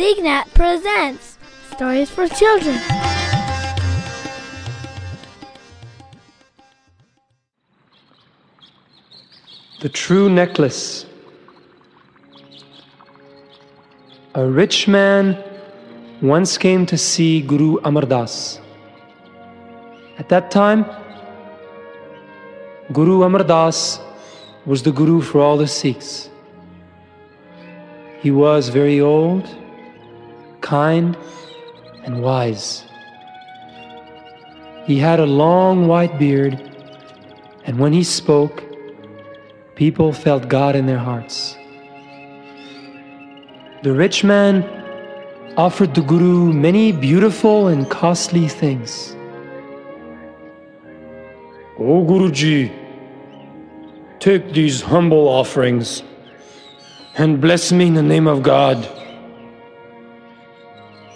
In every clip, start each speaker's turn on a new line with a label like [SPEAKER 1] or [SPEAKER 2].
[SPEAKER 1] SikhNet presents Stories for Children.
[SPEAKER 2] The True Necklace. A rich man once came to see Guru Amar Das. At that time, Guru Amar Das was the Guru for all the Sikhs. He was very old, kind, and wise. He had a long white beard, and when he spoke, people felt God in their hearts. The rich man offered the Guru many beautiful and costly things.
[SPEAKER 3] O Guruji, take these humble offerings and bless me in the name of God.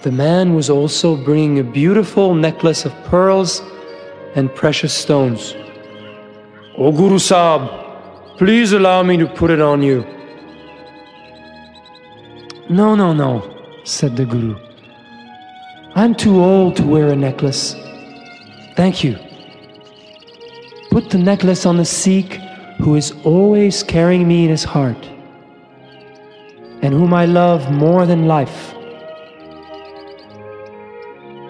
[SPEAKER 2] The man was also bringing a beautiful necklace of pearls and precious stones.
[SPEAKER 3] O Guru Sahib, please allow me to put it on you.
[SPEAKER 2] No, no, no, said the Guru. I'm too old to wear a necklace. Thank you. Put the necklace on the Sikh who is always carrying me in his heart and whom I love more than life.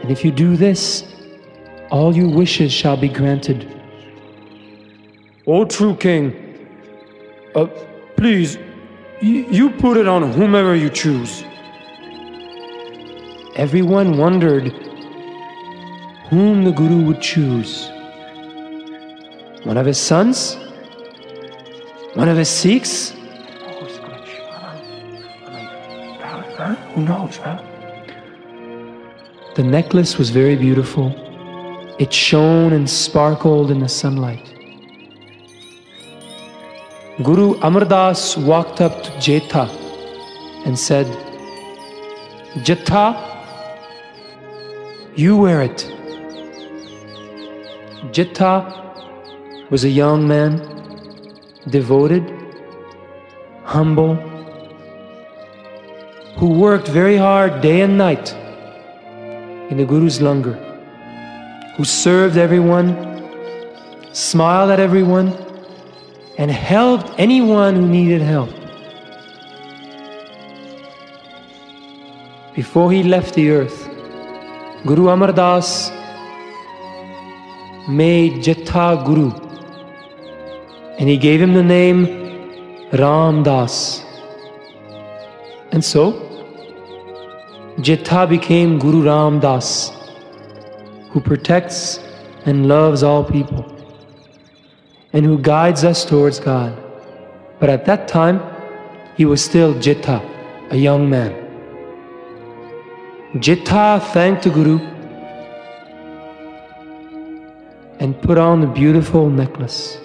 [SPEAKER 2] And if you do this, all your wishes shall be granted.
[SPEAKER 3] O true king, uh, please, y- you put it on whomever you choose.
[SPEAKER 2] Everyone wondered whom the Guru would choose. One of his sons? One of his Sikhs?
[SPEAKER 3] Oh, uh, uh, uh, who knows, huh?
[SPEAKER 2] The necklace was very beautiful. It shone and sparkled in the sunlight. Guru Amar Das walked up to Jetha and said, Jetha, you wear it. Jetha was a young man, devoted, humble, who worked very hard day and night in the Guru's langar, who served everyone, smiled at everyone, and helped anyone who needed help. Before he left the earth, Guru Amar Das made Jetha Guru, and he gave him the name Ram Das. And so, Jetha became Guru Ram Das, who protects and loves all people, and who guides us towards God. But at that time, he was still Jetha, a young man. Jetha thanked the Guru and put on the beautiful necklace.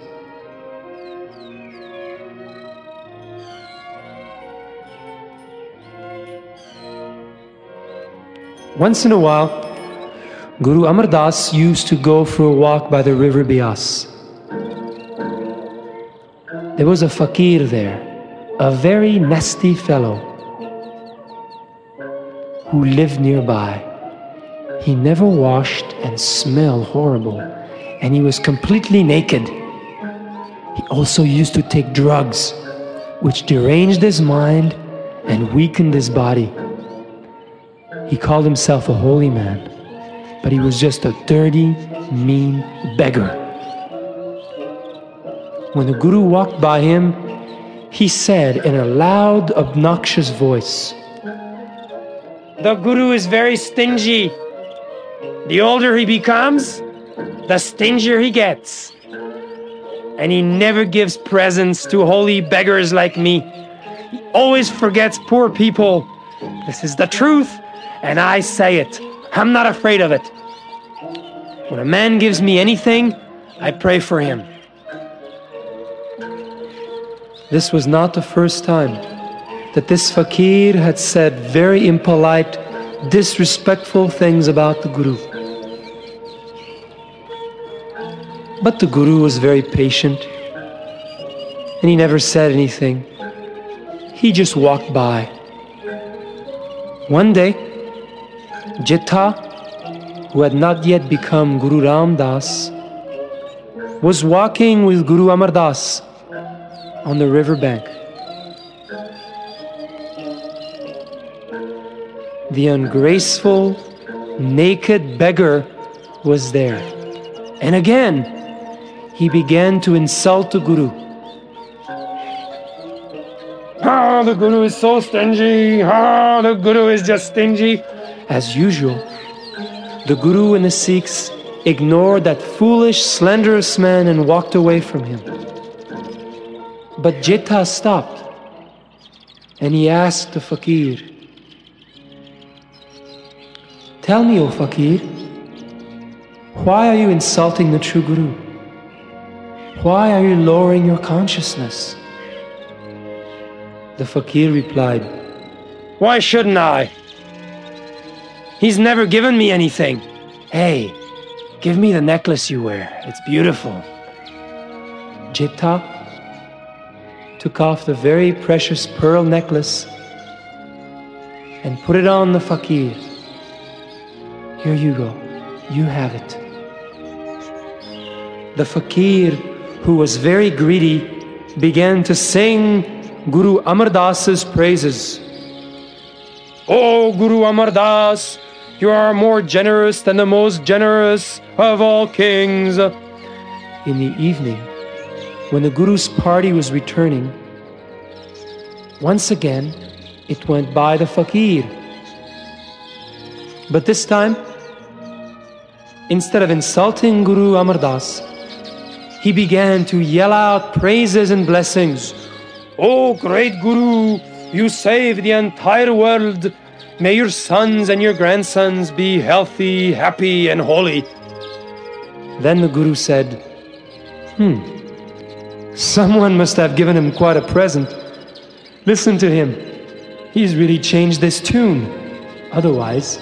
[SPEAKER 2] Once in a while, Guru Amar Das used to go for a walk by the river Beas. There was a fakir there, a very nasty fellow who lived nearby. He never washed and smelled horrible, and he was completely naked. He also used to take drugs, which deranged his mind and weakened his body. He called himself a holy man, but he was just a dirty, mean beggar. When the Guru walked by him, he said in a loud, obnoxious voice, The Guru is very stingy. The older he becomes, the stingier he gets. And he never gives presents to holy beggars like me. He always forgets poor people. This is the truth, and I say it. I'm not afraid of it. When a man gives me anything, I pray for him. This was not the first time that this fakir had said very impolite, disrespectful things about the Guru. But the Guru was very patient, and he never said anything. He just walked by. One day, Jetha, who had not yet become Guru Ram Das, was walking with Guru Amar Das on the riverbank. The ungraceful, naked beggar was there. And again, he began to insult the Guru. Ah, the Guru is so stingy. Ah, the Guru is just stingy. As usual, the Guru and the Sikhs ignored that foolish, slenderous man and walked away from him. But Jetha stopped and he asked the fakir, Tell me, O fakir, why are you insulting the true Guru? Why are you lowering your consciousness? The fakir replied, Why shouldn't I? He's never given me anything. Hey, give me the necklace you wear. It's beautiful. Jetha took off the very precious pearl necklace and put it on the fakir. Here you go. You have it. The fakir, who was very greedy, began to sing Guru Amar Das's praises. Oh, Guru Amar Das, you are more generous than the most generous of all kings. In the evening, when the Guru's party was returning, once again it went by the fakir. But this time, instead of insulting Guru Amar Das, he began to yell out praises and blessings. Oh, great Guru, you saved the entire world. May your sons and your grandsons be healthy, happy, and holy. Then the Guru said, Hmm, someone must have given him quite a present. Listen to him. He's really changed this tune. Otherwise,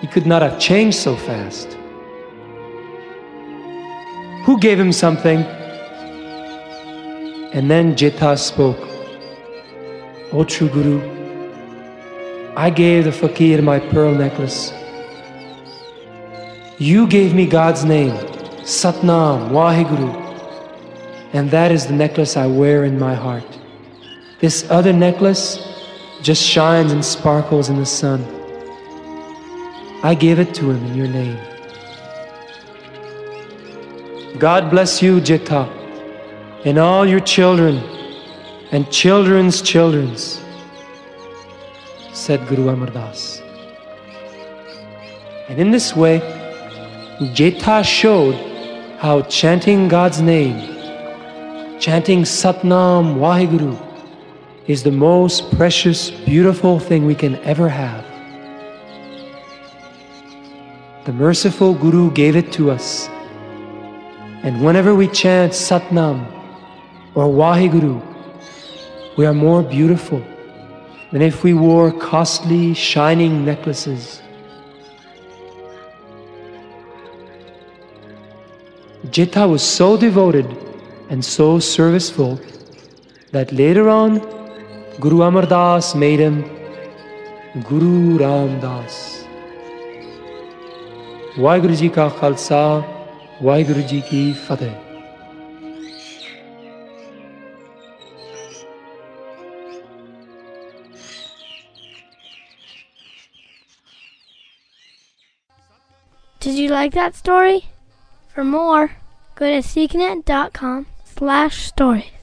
[SPEAKER 2] he could not have changed so fast. Who gave him something? And then Jetha spoke. O true Guru, I gave the fakir my pearl necklace. You gave me God's name, Satnam, Waheguru, and that is the necklace I wear in my heart. This other necklace just shines and sparkles in the sun. I gave it to him in your name. God bless you, Jetha, and all your children and children's children's, said Guru Amar Das. And in this way, Jetha showed how chanting God's name, chanting Satnam Waheguru, is the most precious, beautiful thing we can ever have. The merciful Guru gave it to us. And whenever we chant Satnam or Waheguru, we are more beautiful than if we wore costly, shining necklaces. Jetha was so devoted and so serviceful that later on, Guru Amar Das made him Guru Ram Das. Waiguriji Ji Ka Khalsa, Waheguru Ki Fateh.
[SPEAKER 1] Did you like that story? For more, go to sikhnet.com slash stories.